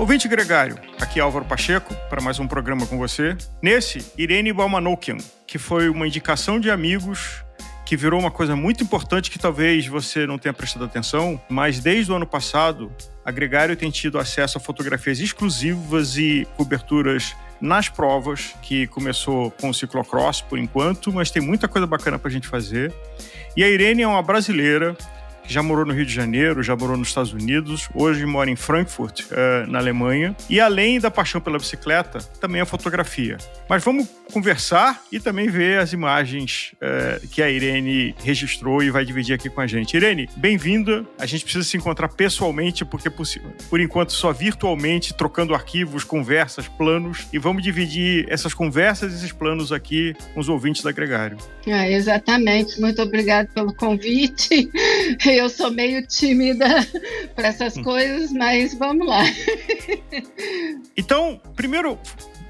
Ouvinte Gregário, aqui é Álvaro Pacheco para mais um programa com você. Nesse, Irene Balmanokian, que foi uma indicação de amigos que virou uma coisa muito importante que talvez você não tenha prestado atenção, mas desde o ano passado, a Gregário tem tido acesso a fotografias exclusivas e coberturas nas provas, que começou com o ciclocross por enquanto, mas tem muita coisa bacana para a gente fazer. E a Irene é uma brasileira que já morou no Rio de Janeiro, já morou nos Estados Unidos, hoje mora em Frankfurt, uh, na Alemanha. E além da paixão pela bicicleta, também a fotografia. Mas vamos conversar e também ver as imagens uh, que a Irene registrou e vai dividir aqui com a gente. Irene, bem-vinda. A gente precisa se encontrar pessoalmente, porque por enquanto só virtualmente, trocando arquivos, conversas, planos. E vamos dividir essas conversas e esses planos aqui com os ouvintes da Gregário. É, exatamente. Muito obrigada pelo convite. eu sou meio tímida para essas hum. coisas, mas vamos lá. então, primeiro,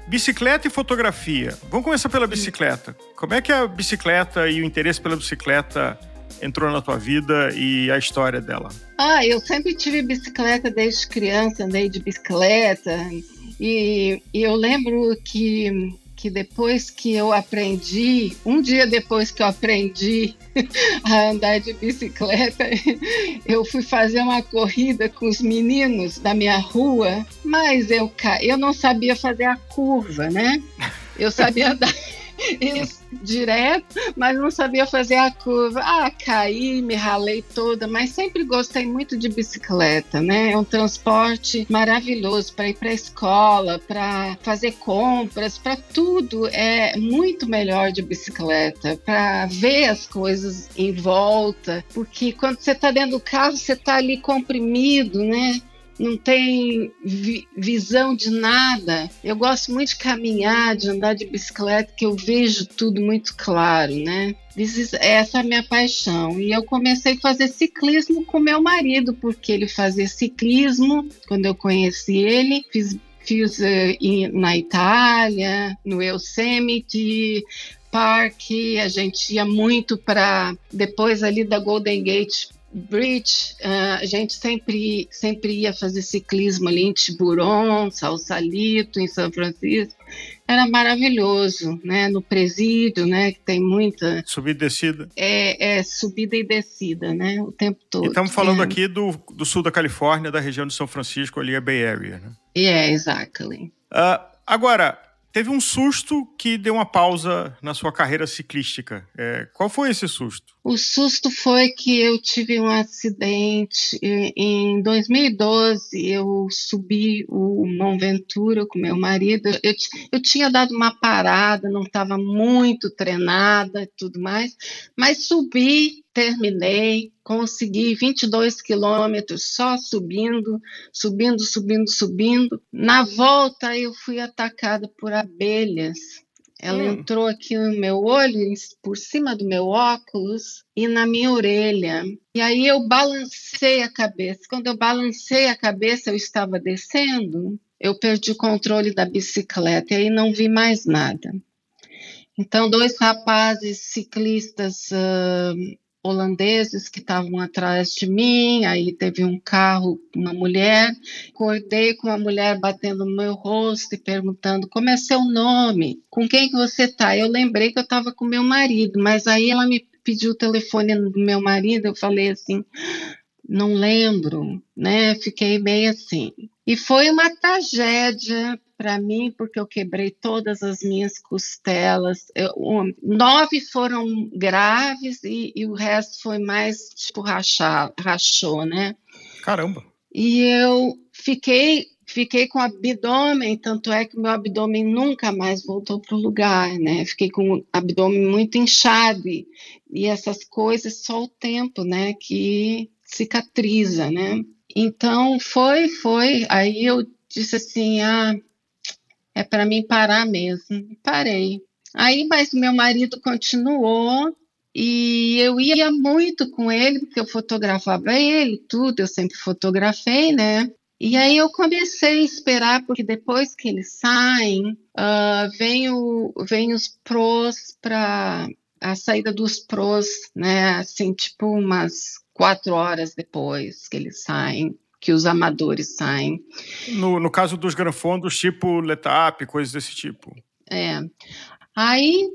bicicleta e fotografia. Vamos começar pela bicicleta. Como é que a bicicleta e o interesse pela bicicleta entrou na tua vida e a história dela? Ah, eu sempre tive bicicleta desde criança, andei de bicicleta. E, e eu lembro que que depois que eu aprendi, um dia depois que eu aprendi a andar de bicicleta, eu fui fazer uma corrida com os meninos da minha rua, mas eu, eu não sabia fazer a curva, né? Eu sabia andar isso direto, mas não sabia fazer a curva. Ah, caí, me ralei toda, mas sempre gostei muito de bicicleta, né? É um transporte maravilhoso para ir para a escola, para fazer compras, para tudo. É muito melhor de bicicleta, para ver as coisas em volta, porque quando você está dentro do carro, você está ali comprimido, né? Não tem vi visão de nada. Eu gosto muito de caminhar, de andar de bicicleta, que eu vejo tudo muito claro, né? Is, essa é a minha paixão. E eu comecei a fazer ciclismo com meu marido, porque ele fazia ciclismo quando eu conheci ele. Fiz, fiz uh, na Itália, no Yosemite, parque, a gente ia muito para depois ali da Golden Gate Bridge, uh, a gente sempre, sempre ia fazer ciclismo ali em Tiburon, Salsalito, em São Francisco. Era maravilhoso, né? No presídio, né? Que tem muita... Subida e descida. É, é subida e descida, né? O tempo todo. E estamos falando é. aqui do, do sul da Califórnia, da região de São Francisco, ali a Bay Area, né? Yeah, exactly. Uh, agora, teve um susto que deu uma pausa na sua carreira ciclística. É, qual foi esse susto? O susto foi que eu tive um acidente em 2012. Eu subi o Mont Ventura com meu marido. Eu, eu tinha dado uma parada, não estava muito treinada e tudo mais, mas subi, terminei, consegui 22 quilômetros só subindo, subindo, subindo, subindo. Na volta eu fui atacada por abelhas. Ela hum. entrou aqui no meu olho, por cima do meu óculos e na minha orelha. E aí eu balancei a cabeça. Quando eu balancei a cabeça, eu estava descendo, eu perdi o controle da bicicleta e aí não vi mais nada. Então, dois rapazes ciclistas uh, holandeses que estavam atrás de mim, aí teve um carro, uma mulher, acordei com uma mulher batendo no meu rosto e perguntando como é seu nome, com quem que você tá? Eu lembrei que eu estava com meu marido, mas aí ela me pediu o telefone do meu marido, eu falei assim, não lembro, né? Fiquei meio assim. E foi uma tragédia para mim, porque eu quebrei todas as minhas costelas. Eu, um, nove foram graves e, e, o resto foi mais tipo rachar, rachou, né? Caramba! E eu fiquei fiquei com abdômen, tanto é que meu abdômen nunca mais voltou para o lugar, né? Fiquei com o abdômen muito inchado e, e essas coisas só o tempo, né? Que cicatriza, né? Então foi, foi. Aí eu disse assim, ah, é para mim parar mesmo. Parei. Aí, mas meu marido continuou e eu ia muito com ele, porque eu fotografava ele, tudo, eu sempre fotografei, né? E aí eu comecei a esperar, porque depois que eles saem, uh, vem, o, vem os pros para a saída dos pros, né? Assim, tipo umas quatro horas depois que eles saem. que os amadores saem. No, no caso dos granfondos, tipo Letap, coisas desse tipo. É. Aí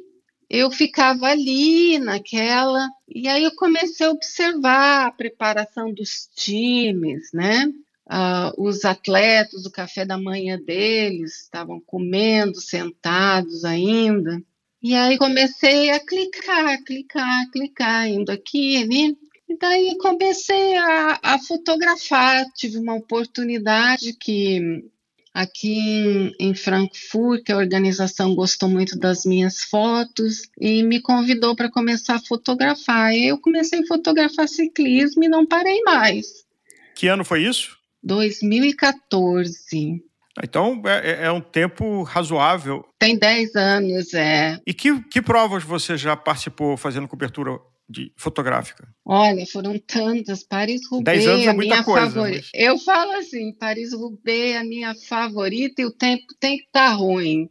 eu ficava ali naquela, e aí eu comecei a observar a preparação dos times, né? Uh, os atletas, o café da manhã deles, estavam comendo, sentados ainda. E aí comecei a clicar, clicar, clicar, indo aqui, ali. E daí comecei a, a fotografar. Tive uma oportunidade que aqui em, em, Frankfurt, que a organização gostou muito das minhas fotos e me convidou para começar a fotografar. E eu comecei a fotografar ciclismo e não parei mais. Que ano foi isso? 2014. Então é, é, é um tempo razoável. Tem 10 anos, é. E que, que provas você já participou fazendo cobertura de fotográfica? Olha, foram tantas. Paris-Roubaix é a minha favorita. Mas... Eu falo assim, Paris-Roubaix é a minha favorita e o tempo tem que estar tá ruim.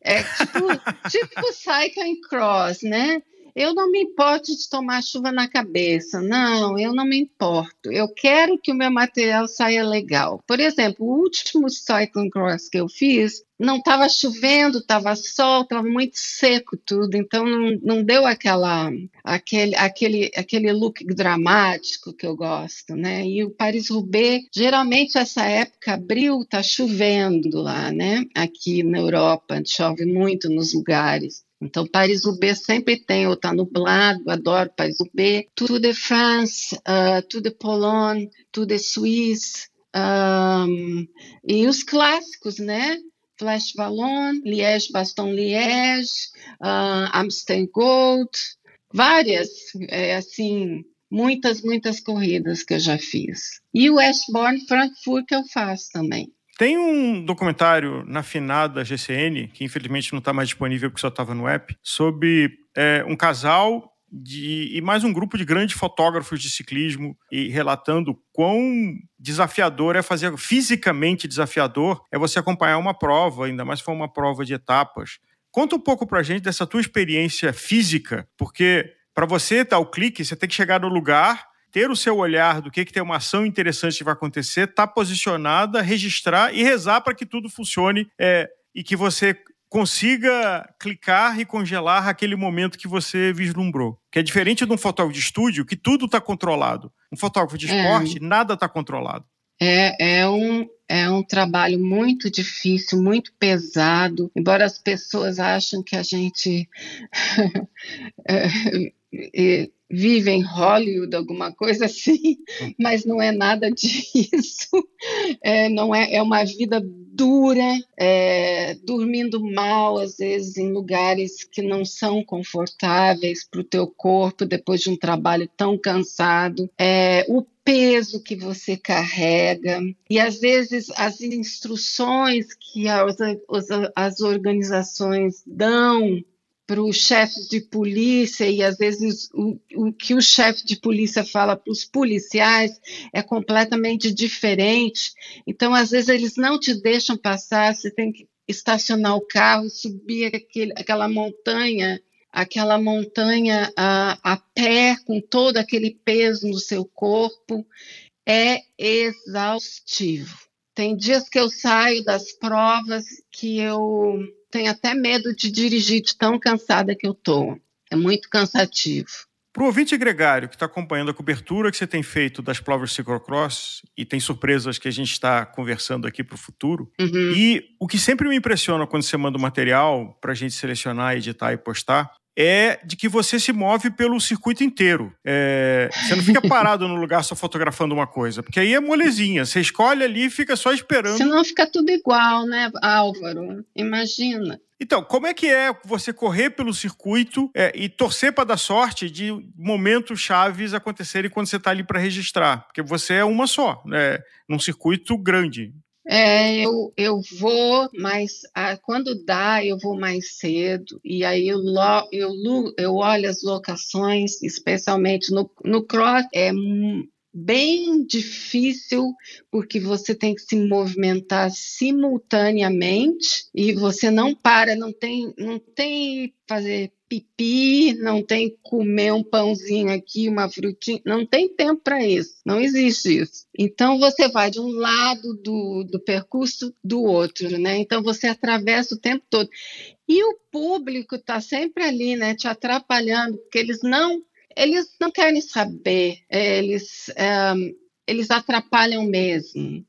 É tipo, tipo cycling cross, né? Eu não me importo de tomar chuva na cabeça. Não, eu não me importo. Eu quero que o meu material saia legal. Por exemplo, o último cycling cross que eu fiz, não estava chovendo, estava sol, estava muito seco tudo, então não, não deu aquela aquele aquele aquele look dramático que eu gosto, né? E o Paris Roubaix, geralmente essa época abril está chovendo lá, né? Aqui na Europa chove muito nos lugares. Então, Paris-Roubaix sempre tem, ou está nublado, adoro Paris-Roubaix. Tour de France, uh, Tour de Pologne, Tour de Suisse. Um, e os clássicos, né? Flash Wallon, Liège, Baston Liège, uh, Gold, várias, é, assim, muitas, muitas corridas que eu já fiz. E o Westbourne Frankfurt que eu faço também. Tem um documentário na finada GCN, que infelizmente não está mais disponível porque só estava no app, sobre é, um casal de, e mais um grupo de grandes fotógrafos de ciclismo e relatando quão desafiador é fazer, fisicamente desafiador, é você acompanhar uma prova, ainda mais se for uma prova de etapas. Conta um pouco pra gente dessa tua experiência física, porque para você dar o clique, você tem que chegar no lugar ter o seu olhar do que, que tem uma ação interessante que vai acontecer, estar tá posicionada, registrar e rezar para que tudo funcione é, e que você consiga clicar e congelar aquele momento que você vislumbrou. Que é diferente de um fotógrafo de estúdio, que tudo está controlado. Um fotógrafo de é. esporte, é. nada está controlado. É, é, um, é um trabalho muito difícil, muito pesado. Embora as pessoas achem que a gente é, é, vive em Hollywood, alguma coisa assim, mas não é nada disso. É, não é, é uma vida dura, é, dormindo mal, às vezes, em lugares que não são confortáveis para o teu corpo depois de um trabalho tão cansado. É, o peso que você carrega e às vezes as instruções que as, as organizações dão para os chefes de polícia e às vezes o, o que o chefe de polícia fala para os policiais é completamente diferente. Então, às vezes, eles não te deixam passar, você tem que estacionar o carro, subir aquele, aquela montanha, aquela montanha a, a pé, com todo aquele peso no seu corpo. É exaustivo. Tem dias que eu saio das provas que eu tenho até medo de dirigir de tão cansada que eu tô. É muito cansativo. Para o ouvinte gregário que está acompanhando a cobertura que você tem feito das provas ciclocross e tem surpresas que a gente está conversando aqui para o futuro. Uhum. E o que sempre me impressiona quando você manda o material para a gente selecionar, editar e postar é de que você se move pelo circuito inteiro. É, você não fica parado no lugar só fotografando uma coisa, porque aí é molezinha. Você escolhe ali e fica só esperando. Senão fica tudo igual, né, Álvaro? Imagina. Então, como é que é você correr pelo circuito é, e torcer para dar sorte de momentos chaves acontecerem quando você está ali para registrar? Porque você é uma só, né, num circuito grande. É, eu, eu vou, mas ah, quando dá, eu vou mais cedo, e aí eu, eu, eu olho as locações, especialmente no, no cross, é bem difícil, porque você tem que se movimentar simultaneamente, e você não para, não tem, não tem fazer pipi, não tem comer um pãozinho aqui, uma frutinha, não tem tempo para isso, não existe isso. Então você vai de um lado do, do percurso do outro, né? Então você atravessa o tempo todo. E o público está sempre ali, né, te atrapalhando, porque eles não, eles não querem saber, eles, um, eles atrapalham mesmo.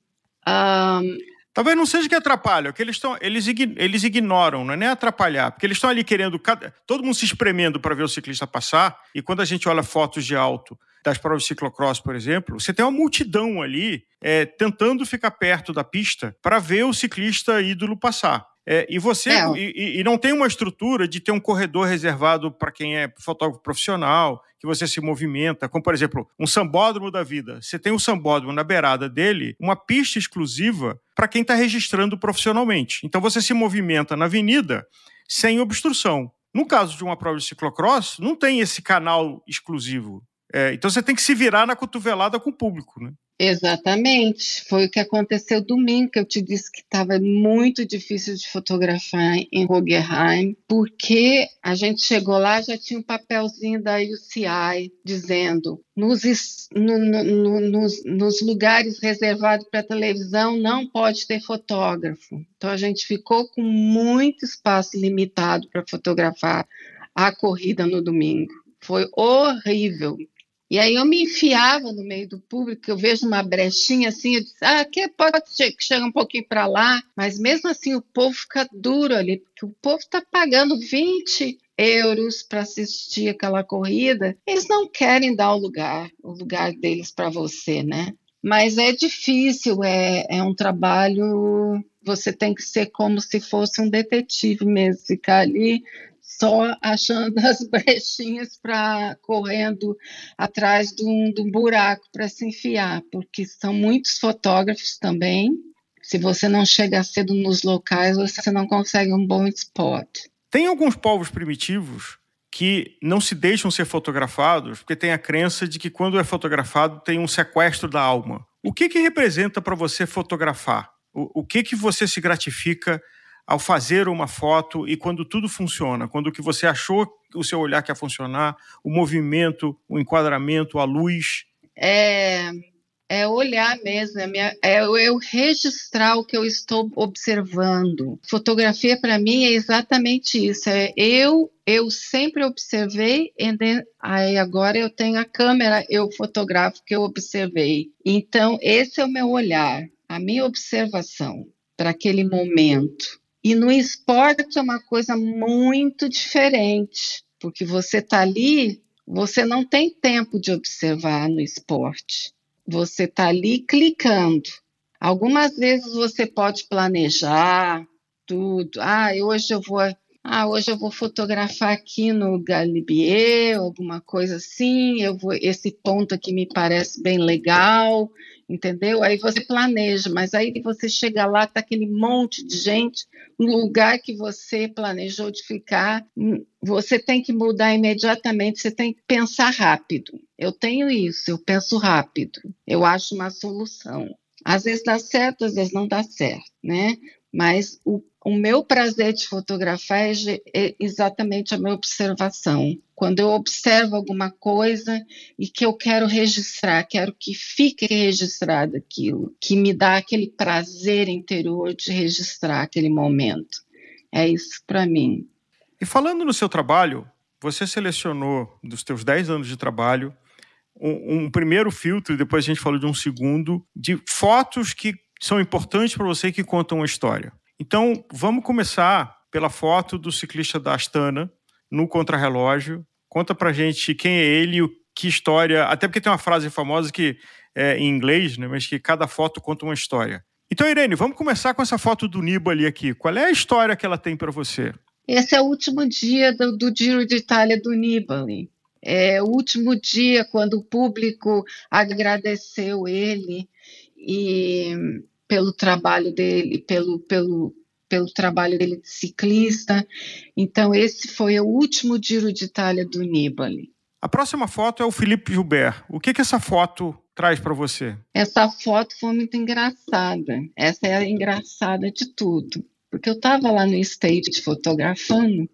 Um, Talvez não seja que atrapalha, que eles, tão, eles, eles ignoram, não é nem atrapalhar, porque eles estão ali querendo, todo mundo se espremendo para ver o ciclista passar, e quando a gente olha fotos de alto das provas de ciclocross, por exemplo, você tem uma multidão ali é, tentando ficar perto da pista para ver o ciclista ídolo passar. É, e você é. e, e, não tem uma estrutura de ter um corredor reservado para quem é fotógrafo profissional, que você se movimenta, como por exemplo, um sambódromo da vida. Você tem um sambódromo na beirada dele, uma pista exclusiva para quem está registrando profissionalmente. Então você se movimenta na avenida sem obstrução. No caso de uma prova de ciclocross, não tem esse canal exclusivo. É, então você tem que se virar na cotovelada com o público, né? Exatamente, foi o que aconteceu domingo, que eu te disse que estava muito difícil de fotografar em Rogerheim, porque a gente chegou lá, já tinha um papelzinho da UCI dizendo nos, no, no, no, nos, nos lugares reservados para televisão não pode ter fotógrafo. Então a gente ficou com muito espaço limitado para fotografar a corrida no domingo. Foi horrível. E aí eu me enfiava no meio do público, eu vejo uma brechinha assim, eu disse, ah, que pode que chega um pouquinho para lá, mas mesmo assim o povo fica duro ali, porque o povo está pagando 20 euros para assistir aquela corrida, eles não querem dar o lugar, o lugar deles para você, né? Mas é difícil, é, é um trabalho você tem que ser como se fosse um detetive mesmo, ficar ali só achando as brechinhas para correndo atrás de um, de um buraco para se enfiar, porque são muitos fotógrafos também. Se você não chega cedo nos locais, você não consegue um bom spot. Tem alguns povos primitivos que não se deixam ser fotografados porque tem a crença de que quando é fotografado tem um sequestro da alma. O que, que representa para você fotografar? O, o que, que você se gratifica ao fazer uma foto e quando tudo funciona, quando o que você achou o seu olhar quer funcionar, o movimento, o enquadramento, a luz. É, é olhar mesmo, é, minha, é eu registrar o que eu estou observando. Fotografia para mim é exatamente isso. É eu eu sempre observei e aí agora eu tenho a câmera, eu fotografo o que eu observei. Então esse é o meu olhar, a minha observação para aquele momento. E no esporte é uma coisa muito diferente, porque você está ali, você não tem tempo de observar no esporte. Você está ali clicando. Algumas vezes você pode planejar tudo. Ah, hoje eu vou, ah, hoje eu vou fotografar aqui no Galibier, alguma coisa assim. Eu vou, esse ponto aqui me parece bem legal entendeu? Aí você planeja, mas aí você chega lá, tá aquele monte de gente no lugar que você planejou de ficar, hum, você tem que mudar imediatamente, você tem que pensar rápido. Eu tenho isso, eu penso rápido, eu acho uma solução. Às vezes dá certo, às vezes não dá certo, né? Mas o, o meu prazer de fotografar é, é exatamente a minha observação. Quando eu observo alguma coisa e que eu quero registrar, quero que fique registrado aquilo, que me dá aquele prazer interior de registrar aquele momento. É isso para mim. E falando no seu trabalho, você selecionou dos teus 10 anos de trabalho um, um primeiro filtro, depois a gente falou de um segundo, de fotos que são importantes para você que contam uma história. Então, vamos começar pela foto do ciclista da Astana no contrarrelógio. Conta pra gente quem é ele, que história, até porque tem uma frase famosa que é em inglês, né, mas que cada foto conta uma história. Então, Irene, vamos começar com essa foto do Nibali aqui. Qual é a história que ela tem para você? Esse é o último dia do, do Giro de Itália do Nibali. É o último dia quando o público agradeceu ele e pelo trabalho dele, pelo, pelo, pelo trabalho dele de ciclista. Então, esse foi o último Giro de Itália do Nibali. A próxima foto é o Felipe Gilbert. O que, que essa foto traz para você? Essa foto foi muito engraçada. Essa é a engraçada de tudo. porque eu estava lá no stage fotografando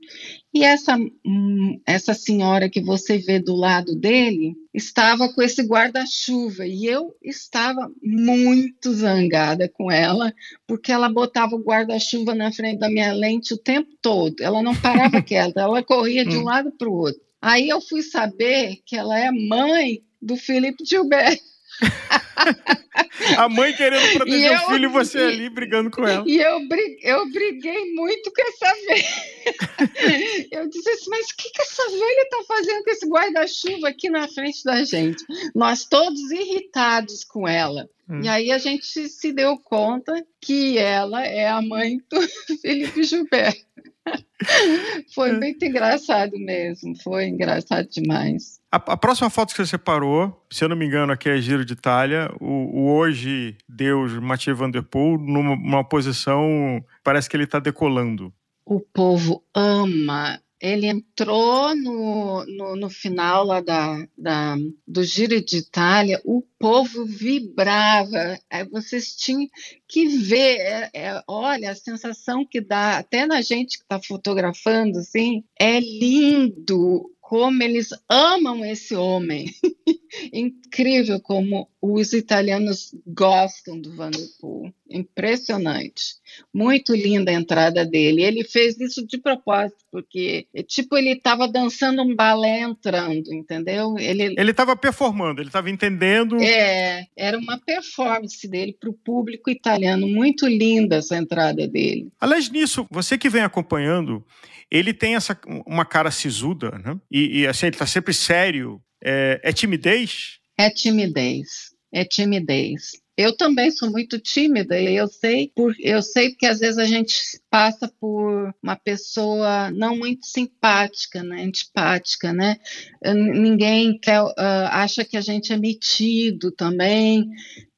e essa, hum, essa senhora que você vê do lado dele estava com esse guarda-chuva e eu estava muito zangada com ela, porque ela botava o guarda-chuva na frente da minha lente o tempo todo. Ela não parava quieta, ela corria de um hum. lado para o outro. Aí eu fui saber que ela é mãe do Felipe Gilbert. A mãe querendo proteger eu, o filho e você e, ali brigando com ela. E eu, eu briguei muito com essa velha. Eu disse assim, mas o que, que essa velha está fazendo com esse guarda-chuva aqui na frente da gente? Nós todos irritados com ela. Hum. E aí a gente se deu conta que ela é a mãe do Felipe Gilberto. Foi é. muito engraçado mesmo, foi engraçado demais. A, a, próxima foto que você separou, se eu não me engano, aqui é Giro de Itália, o, o hoje Deus Mathieu Van Der Poel, numa, numa posição, parece que ele está decolando. O povo ama ele entrou no, no, no, final lá da, da, do Giro de Itália, o povo vibrava, aí vocês tinham que ver, é, é, olha, a sensação que dá, até na gente que está fotografando, assim, é lindo como eles amam esse homem. Incrível como os italianos gostam do Vanderpool. Impressionante. Muito linda a entrada dele. Ele fez isso de propósito, porque, tipo, ele estava dançando um balé entrando, entendeu? Ele estava performando, ele estava entendendo. É, era uma performance dele para o público italiano. Muito linda essa entrada dele. Aliás, nisso, você que vem acompanhando, ele tem essa, uma cara sisuda, né? E, e assim, ele está sempre sério. É, é timidez? É timidez. É timidez. Eu também sou muito tímida e eu sei, por, eu sei porque às vezes a gente passa por uma pessoa não muito simpática, né, antipática, né? Ninguém quer, uh, acha que a gente é metido também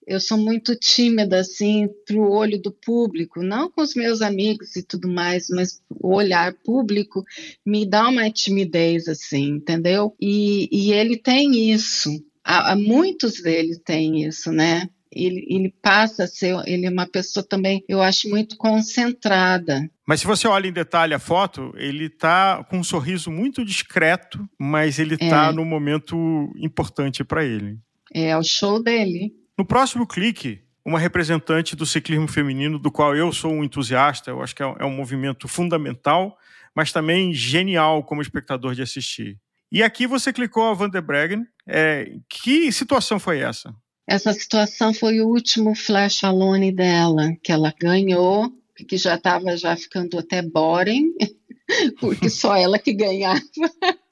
eu sou muito tímida assim para o olho do público, não com os meus amigos e tudo mais, mas o olhar público me dá uma timidez assim, entendeu? E, e ele tem isso, há, muitos deles têm isso, né? Ele, ele, passa a ser, ele é uma pessoa também, eu acho, muito concentrada. Mas se você olha em detalhe a foto, ele está com um sorriso muito discreto, mas ele está é. num momento importante para ele. É o show dele. No próximo clique, uma representante do ciclismo feminino, do qual eu sou um entusiasta, eu acho que é um é movimento fundamental, mas também genial como espectador de assistir. E aqui você clicou a Van der Breggen. É, que situação foi essa? Essa situação foi o último flash alone dela, que ela ganhou, que já estava já ficando até boring, porque só ela que ganhava.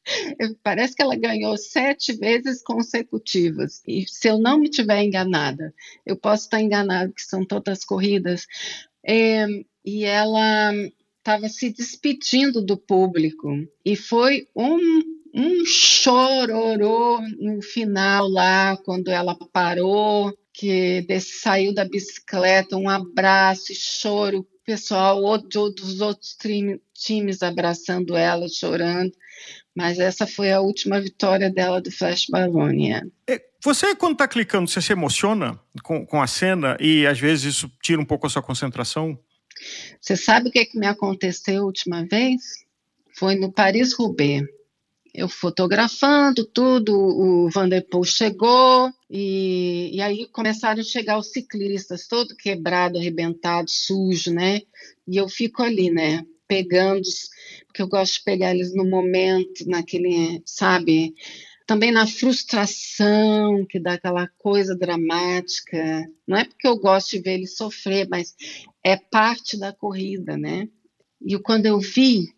Parece que ela ganhou sete vezes consecutivas. E se eu não me tiver enganada, eu posso estar enganada, que são todas corridas. É, e ela estava se despedindo do público. E foi um, um chororô no final lá, quando ela parou, que saiu da bicicleta, um abraço e choro, o pessoal outro, dos outros times abraçando ela, chorando. Mas essa foi a última vitória dela do Flash Balonia. É, você, quando está clicando, você se emociona com, com a cena e às vezes isso tira um pouco a sua concentração? Você sabe o que, que me aconteceu a última vez? Foi no Paris-Roubaix. Eu fotografando tudo, o Vanderpool chegou e, e aí começaram a chegar os ciclistas, todo quebrado, arrebentado, sujo, né? E eu fico ali, né? Pegando porque eu gosto de pegar eles no momento, naquele, sabe? Também na frustração, que dá aquela coisa dramática. Não é porque eu gosto de ver eles sofrer, mas é parte da corrida, né? E quando eu vi,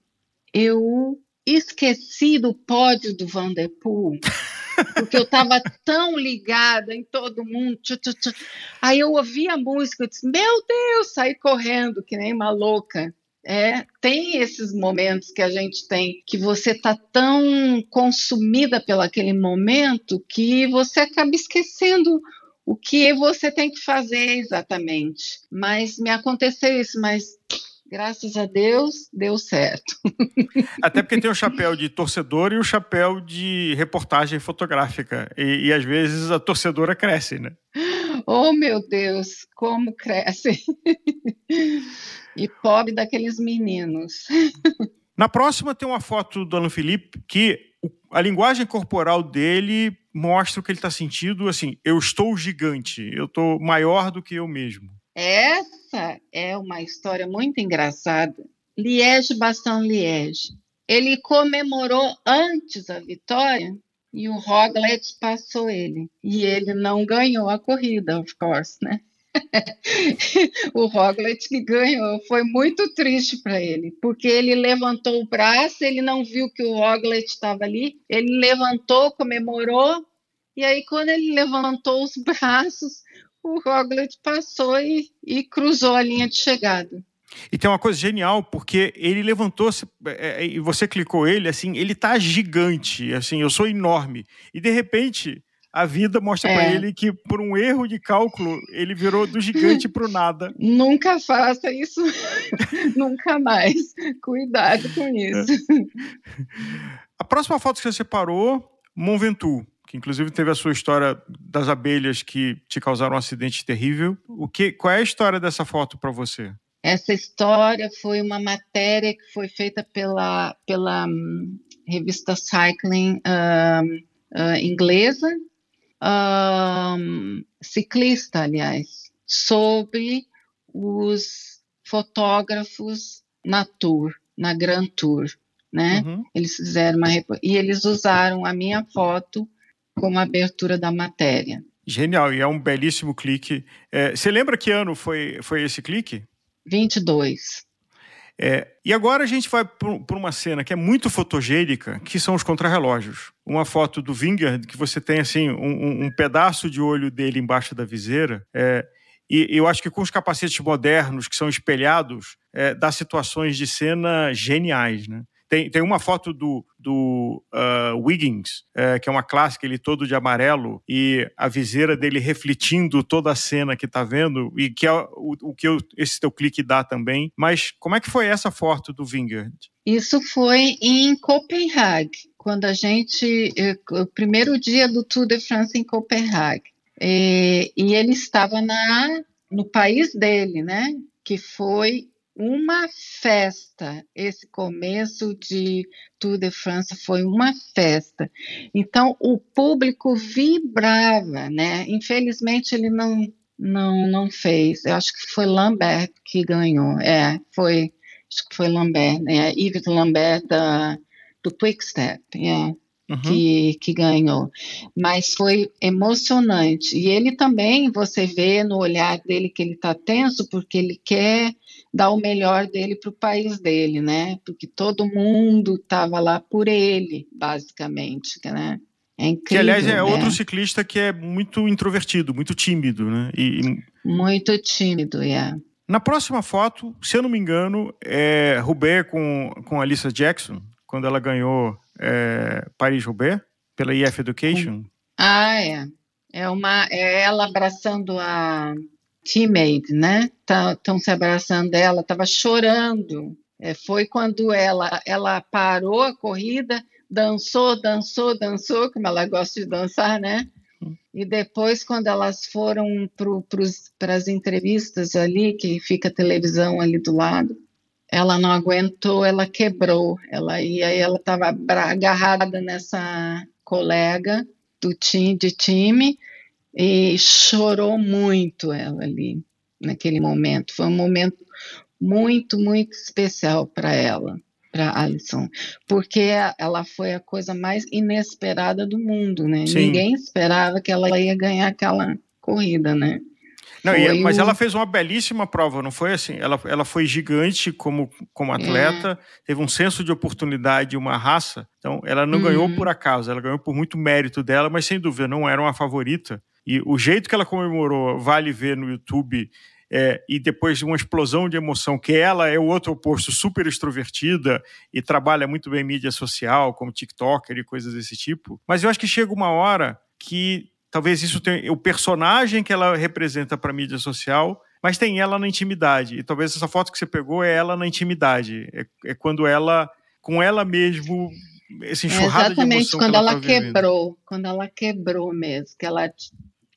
eu esqueci do pódio do Vanderpool. porque eu estava tão ligada em todo mundo. Tchu, tchu, tchu. Aí eu ouvi a música, eu disse, meu Deus, saí correndo que nem uma louca. É, tem esses momentos que a gente tem que você está tão consumida pelo aquele momento que você acaba esquecendo o que você tem que fazer exatamente. Mas me aconteceu isso, mas graças a Deus deu certo. Até porque tem o chapéu de torcedor e o chapéu de reportagem fotográfica. E, e às vezes a torcedora cresce, né? Oh, meu Deus, como cresce! e pobre daqueles meninos. Na próxima tem uma foto do Alan Felipe que a linguagem corporal dele mostra o que ele está sentindo. Assim, eu estou gigante, eu estou maior do que eu mesmo. Essa é uma história muito engraçada. Liège Bastogne Liège. Ele comemorou antes a vitória e o Roglic passou ele. E ele não ganhou a corrida, of course, né? o Roglic que ganhou foi muito triste para ele, porque ele levantou o braço, ele não viu que o Roglic estava ali, ele levantou, comemorou, e aí quando ele levantou os braços, o Roglic passou e, e cruzou a linha de chegada. E tem uma coisa genial, porque ele levantou é, é, e você clicou ele, assim, ele tá gigante, assim, eu sou enorme. E de repente, a vida mostra é. para ele que por um erro de cálculo, ele virou do gigante pro nada. Nunca faça isso. Nunca mais. Cuidado com isso. A próxima foto que você separou, Mont Ventoux que inclusive teve a sua história das abelhas que te causaram um acidente terrível. O que, qual é a história dessa foto para você? Essa história foi uma matéria que foi feita pela, pela um, revista Cycling um, uh, inglesa, um, ciclista, aliás, sobre os fotógrafos na Tour, na Grand Tour, né? Uhum. Eles fizeram uma e eles usaram a minha foto como abertura da matéria. Genial, e é um belíssimo clique. É, você lembra que ano foi, foi esse clique? 22. É, e agora a gente vai por, uma cena que é muito fotogênica, que são os contrarrelógios. Uma foto do Vingard, que você tem assim um, um pedaço de olho dele embaixo da viseira. É, e eu acho que com os capacetes modernos que são espelhados, é, dá situações de cena geniais, né? Tem, tem uma foto do, do uh, Wiggins, é, que é uma clássica, ele todo de amarelo, e a viseira dele refletindo toda a cena que tá vendo, e que é o, o que eu, esse teu clique dá também. Mas como é que foi essa foto do Vingard? Isso foi em Copenhague, quando a gente. Eh, o primeiro dia do Tour de France em Copenhague. E, e ele estava na, no país dele, né? Que foi uma festa. Esse começo de Tour de France foi uma festa. Então o público vibrava, né? Infelizmente ele não não não fez. Eu acho que foi Lambert que ganhou. É, foi acho que foi Lambert, né? Yves Lambert da do Quick Step, é. Uhum. Que, que ganhou. Mas foi emocionante. E ele também, você vê no olhar dele que ele está tenso, porque ele quer dar o melhor dele para o país dele, né? Porque todo mundo estava lá por ele, basicamente, né? É incrível, que, aliás, é né? outro ciclista que é muito introvertido, muito tímido, né? E, muito tímido, é. Na próxima foto, se eu não me engano, é Roubaix com, com a Alissa Jackson, quando ela ganhou é, Paris-Roubaix, pela EF Education. Ah, é. É, uma, é ela abraçando a teammate, né? Estão tá, se abraçando ela, estava chorando. É, foi quando ela, ela parou a corrida, dançou, dançou, dançou, como ela gosta de dançar, né? E depois, quando elas foram para as entrevistas ali, que fica a televisão ali do lado, ela não aguentou, ela quebrou. Ela, e aí ela estava agarrada nessa colega do time, de time e chorou muito ela ali naquele momento. Foi um momento muito, muito especial para ela, para Alison, porque ela foi a coisa mais inesperada do mundo, né? Sim. Ninguém esperava que ela ia ganhar aquela corrida, né? Não, e, mas o... ela fez uma belíssima prova, não foi assim? Ela, ela foi gigante como, como atleta, é. teve um senso de oportunidade, uma raça. Então, ela não ganhou uhum. por acaso, ela ganhou por muito mérito dela, mas sem dúvida não era uma favorita. E o jeito que ela comemorou, vale ver no YouTube. É, e depois de uma explosão de emoção, que ela é o outro oposto, super extrovertida e trabalha muito bem em mídia social, como TikToker e coisas desse tipo. Mas eu acho que chega uma hora que talvez isso tenha o personagem que ela representa para a mídia social, mas tem ela na intimidade. E talvez essa foto que você pegou é ela na intimidade. É, é quando ela, com ela mesmo, esse enxurrada é exatamente de emoção quando ela, ela tá quebrou, quando ela quebrou mesmo, que ela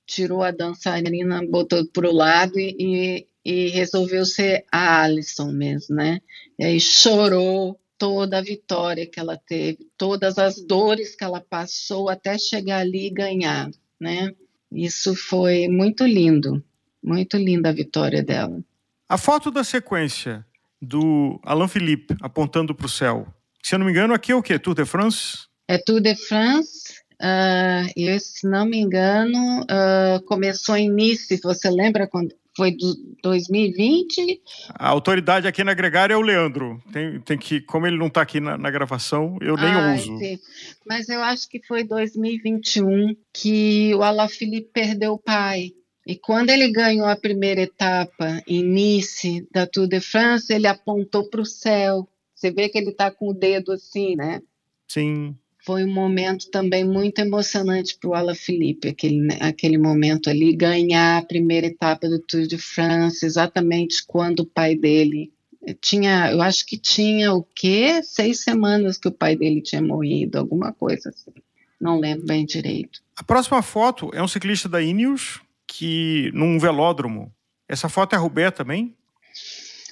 tirou a dançarina, botou para o lado e, e resolveu ser a Alison mesmo, né? E aí chorou toda a vitória que ela teve, todas as dores que ela passou até chegar ali e ganhar, né? Isso foi muito lindo, muito linda a vitória dela. A foto da sequência do Alain Philippe apontando para o céu, se eu não me engano, aqui é o quê? Tour de France? É Tour de France. Uh, e se não me engano, uh, começou em Nice. Você lembra quando foi do 2020? A autoridade aqui na Gregária é o Leandro. Tem, tem que, como ele não está aqui na, na, gravação, eu nem ah, uso. Sim. Mas eu acho que foi 2021 que o Alaphilippe perdeu o pai. E quando ele ganhou a primeira etapa em Nice da Tour de France, ele apontou para o céu. Você vê que ele está com o dedo assim, né? Sim. Foi um momento também muito emocionante para o Alaphilippe, aquele, aquele momento ali, ganhar a primeira etapa do Tour de France, exatamente quando o pai dele tinha, eu acho que tinha o quê? Seis semanas que o pai dele tinha morrido, alguma coisa assim. Não lembro bem direito. A próxima foto é um ciclista da Ineos, que num velódromo. Essa foto é Roubaix também?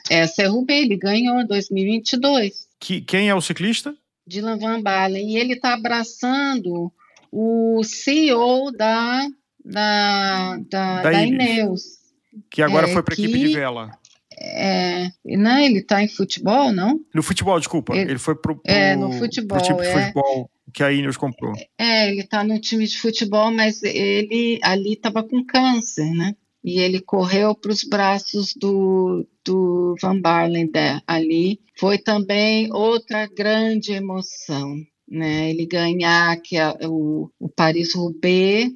Essa é Roubaix, ele ganhou em 2022. Que, quem é o ciclista? Dylan Van Balen. E ele está abraçando o CEO da, da, da, da, da Ineos. Que agora é, foi para a equipe de vela. É, não, ele está em futebol, não? No futebol, desculpa. Ele, ele foi pro, pro, é, no futebol, time de é. futebol que a Ineos comprou. É, ele está no time de futebol, mas ele ali estava com câncer, né? E ele correu para os braços do, do Van Barlen ali. Foi também outra grande emoção, né? Ele ganhar que a, o, o Paris-Roubaix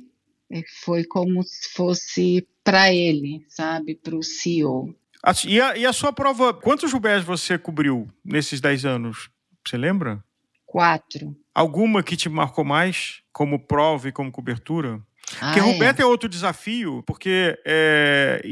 foi como se fosse para ele, sabe? Para o CEO. E a, e a sua prova, quantos Roubaix você cobriu nesses 10 anos? Você lembra? Quatro. Alguma que te marcou mais, como prova e como cobertura? Porque é. é outro desafio, porque é,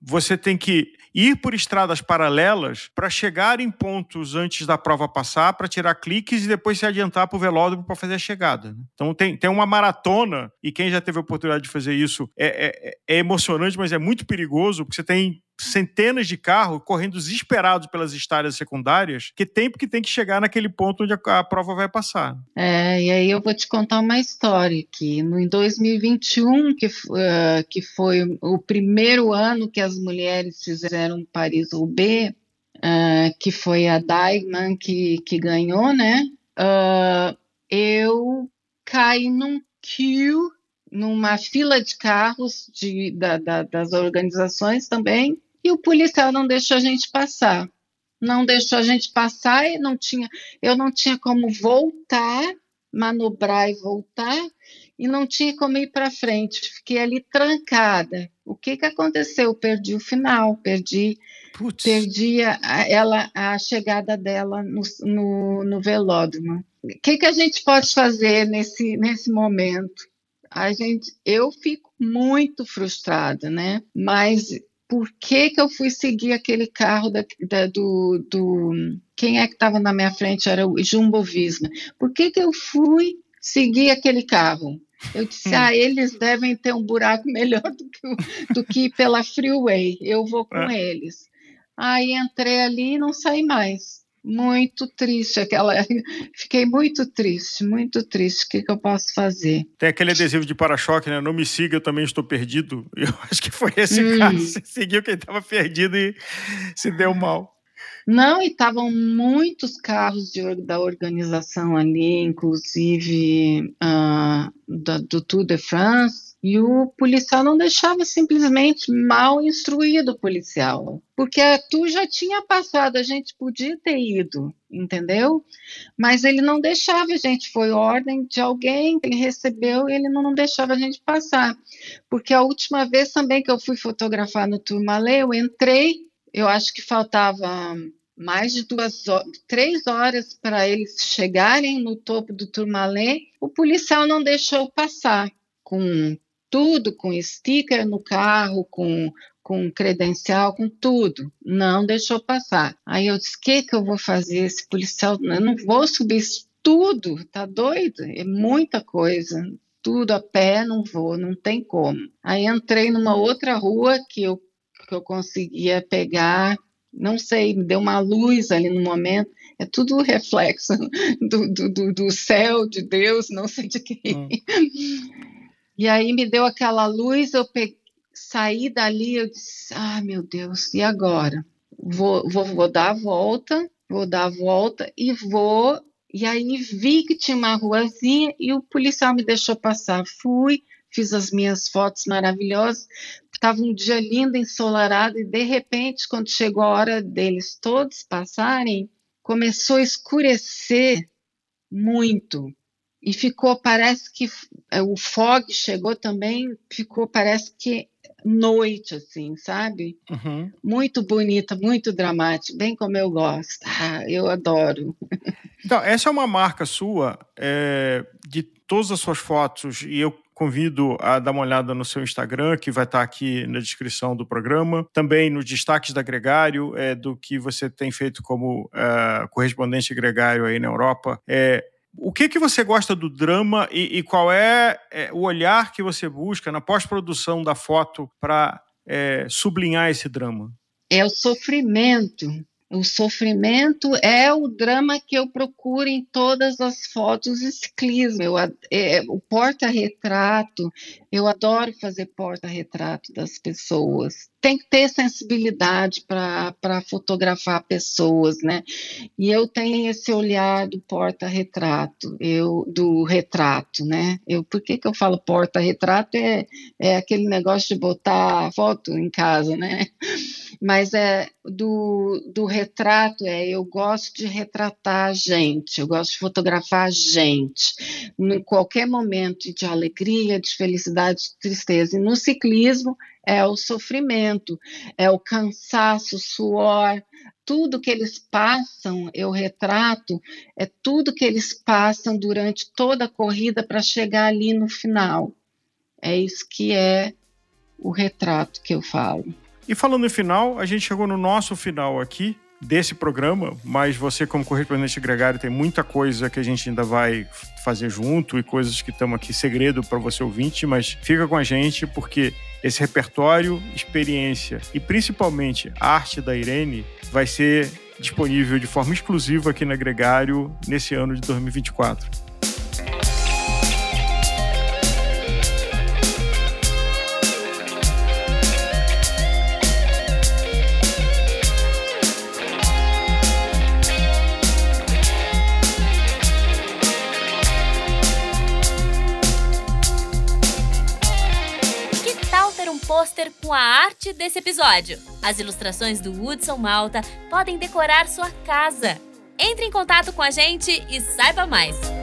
você tem que ir por estradas paralelas para chegar em pontos antes da prova passar, para tirar cliques e depois se adiantar para o velódromo para fazer a chegada. Né? Então tem, tem uma maratona, e quem já teve a oportunidade de fazer isso é, é, é emocionante, mas é muito perigoso, porque você tem centenas de carros correndo desesperados pelas estradas secundárias, que tempo que tem que chegar naquele ponto onde a, a, prova vai passar. É, e aí eu vou te contar uma história aqui. No, em 2021, que, uh, que foi o primeiro ano que as mulheres fizeram Paris-Roubaix, uh, que foi a Diamond que, que ganhou, né? Uh, eu caí num queue numa fila de carros de, da, da, das organizações também, e o policial não deixou a gente passar. Não deixou a gente passar e não tinha, eu não tinha como voltar, manobrar e voltar, e não tinha como ir para frente. Fiquei ali trancada. O que, que aconteceu? Eu perdi o final, perdi, perdi a, a, ela, a chegada dela no, no, no velódromo. O que, que a gente pode fazer nesse, nesse momento? A gente, eu fico muito frustrada, né? Mas por que, que eu fui seguir aquele carro da, da, do, do. Quem é que estava na minha frente? Era o Jumbo Visma. Por que, que eu fui seguir aquele carro? Eu disse, hum. ah, eles devem ter um buraco melhor do que, do que pela freeway. Eu vou com é. eles. Aí entrei ali e não saí mais muito triste. Aquela, fiquei muito triste, muito triste. O que, que eu posso fazer? Tem aquele adesivo de para-choque, né? Não me siga, eu também estou perdido. Eu acho que foi esse hum. caso. Você seguiu quem estava perdido e se deu mal. Não, e estavam muitos carros de, da organização ali, inclusive uh, da, do Tour de France, e o policial não deixava simplesmente mal instruído o policial, porque a tu já tinha passado, a gente podia ter ido, entendeu? Mas ele não deixava a gente, foi ordem de alguém ele recebeu e ele não, deixava a gente passar. Porque a última vez também que eu fui fotografar no Turmalé, eu entrei, eu acho que faltava mais de duas três horas para eles chegarem no topo do Turmalé, o policial não deixou passar com tudo com sticker no carro, com, com credencial, com tudo. Não deixou passar. Aí eu disse: o que, que eu vou fazer? Esse policial, eu não vou subir isso tudo, tá doido? É muita coisa. tudo a pé, não vou, não tem como. Aí entrei numa outra rua que eu, que eu conseguia pegar, não sei, me deu uma luz ali no momento. É tudo reflexo do, do, do céu, de Deus, não sei de quem. Hum. E aí me deu aquela luz, eu saí dali, eu disse, ah, meu Deus, e agora? Vou, vou, vou dar a volta, vou dar a volta e vou e aí vi que tinha uma ruazinha e o policial me deixou passar. Fui, fiz as minhas fotos maravilhosas. Estava um dia lindo, ensolarado, e de repente, quando chegou a hora deles todos passarem, começou a escurecer muito. E ficou, parece que é, o fog chegou também, ficou, parece que noite, assim, sabe? Uhum. Muito bonita, muito dramática, bem como eu gosto. Ah, eu adoro. Então, essa é uma marca sua, é, de todas as suas fotos, e eu convido a dar uma olhada no seu Instagram, que vai estar aqui na descrição do programa. Também nos destaques da Gregário, é, do que você tem feito como é, correspondente gregário aí na Europa. É, o que, que você gosta do drama e, e qual é, é, o olhar que você busca na pós-produção da foto para é, sublinhar esse drama? É o sofrimento o sofrimento é o drama que eu procuro em todas as fotos de ciclismo. Eu, é, o porta-retrato, eu adoro fazer porta-retrato das pessoas. Tem que ter sensibilidade para fotografar pessoas, né? E eu tenho esse olhar do porta-retrato, eu do retrato, né? Eu, por que, que eu falo porta-retrato? É, é aquele negócio de botar foto em casa, né? Mas é do, do retrato, é eu gosto de retratar a gente, eu gosto de fotografar a gente, em qualquer momento de alegria, de felicidade, de tristeza. E no ciclismo é o sofrimento, é o cansaço, o suor, tudo que eles passam, eu retrato, é tudo que eles passam durante toda a corrida para chegar ali no final. É isso que é o retrato que eu falo. E falando em final, a gente chegou no nosso final aqui desse programa, mas você, como correspondente gregário, tem muita coisa que a gente ainda vai fazer junto e coisas que estão aqui segredo para você ouvinte, mas fica com a gente porque esse repertório, experiência e principalmente a arte da Irene vai ser disponível de forma exclusiva aqui na Gregário nesse ano de 2024. Desse episódio. As ilustrações do Hudson Malta podem decorar sua casa. Entre em contato com a gente e saiba mais.